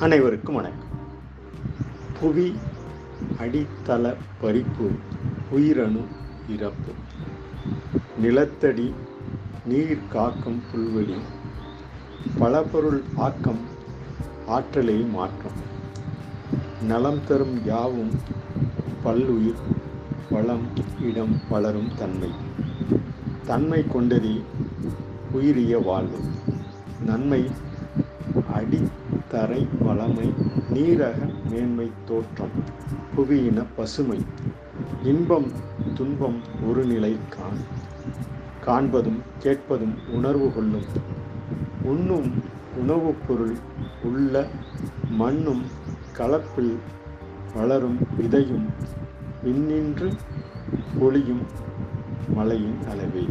அனைவருக்கும் வணக்கம். புவி அடித்தள பறிப்பு உயிரணு இறப்பு நிலத்தடி நீர் காக்கும் புல்வெளி பலபொருள் ஆக்கம் ஆற்றலை மாற்றம் நலம் தரும் யாவும் பல்லுயிர் வளம் இடம் வளரும் தன்மை தன்மை கொண்டதே உயிரிய வாழ்வு நன்மை அடி தரை வளமை நீரக மேன்மை தோற்றம் புவியின பசுமை இன்பம் துன்பம் ஒரு நிலை காண். காண்பதும் கேட்பதும் உணர்வு கொள்ளும். உண்ணும் உணவுப் பொருள் உள்ள மண்ணும் கலப்பில் வளரும் விதையும் விண்ணின்று பொழியும் மலையின் அளவே.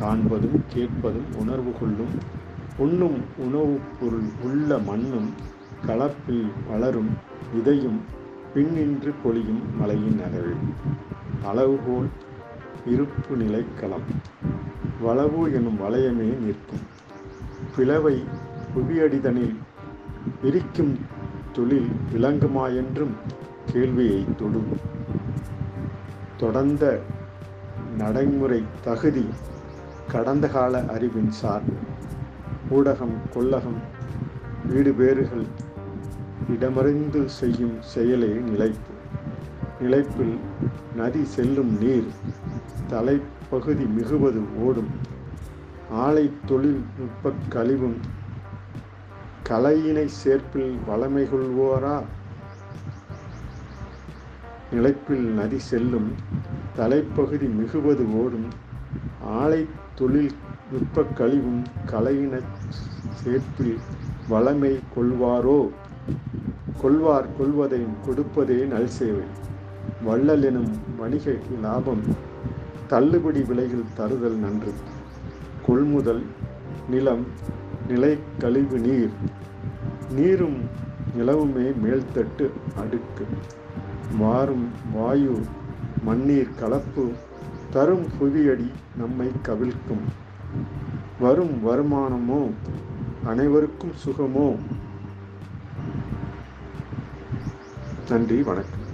காண்பதும் கேட்பதும் உணர்வு கொள்ளும் உண்ணும் உணவுப் பொருள் உள்ள மண்ணும் கலப்பில் வளரும் விதையும் பின்னின்று பொழியும் மலையின் அளவு அளவுகோல் இருப்பு நிலைக்களம். வளவு எனும் வளையமே நிற்கும். பிளவை புவியடிதனில் விரிக்கும் தொழில் விளங்குமா என்றும் கேள்வியை தொடும். தொடர்ந்த நடைமுறை தகுதி கடந்த கால அறிவின் சார்பு ஊடகம் கொல்லகம் வீடு பேறுகள் இடமறிந்து செய்யும் செயலே நிலைப்பு. நிலைப்பில் நதி செல்லும் நீர் தலைப்பகுதி மிகுவது ஓடும். ஆலை தொழில்நுட்ப கழிவும் கலையினை சேர்ப்பில் வளமை கொள்வோரா? நிலைப்பில் நதி செல்லும் தலைப்பகுதி மிகுவது ஓடும். ஆலை தொழில் நுட்பக் கழிவும் கலையினச் சேர்ப்பில் வளமை கொள்வாரோ? கொள்வார் கொள்வதை கொடுப்பதே நல் சேவை. வள்ளல் எனும் வணிக லாபம் தள்ளுபடி விலையில் தருதல் நன்று. கொள்முதல் நிலம் நிலை கழிவு நீர். நீரும் நிலவுமே மேல்தட்டு அடுக்கு. மாறும் வாயு மண்ணீர் கலப்பு தரும் புவியடி நம்மை கவிழ்க்கும். வரும் வருமானமோ? அனைவருக்கும் சுகமோ? நன்றி வணக்கம்.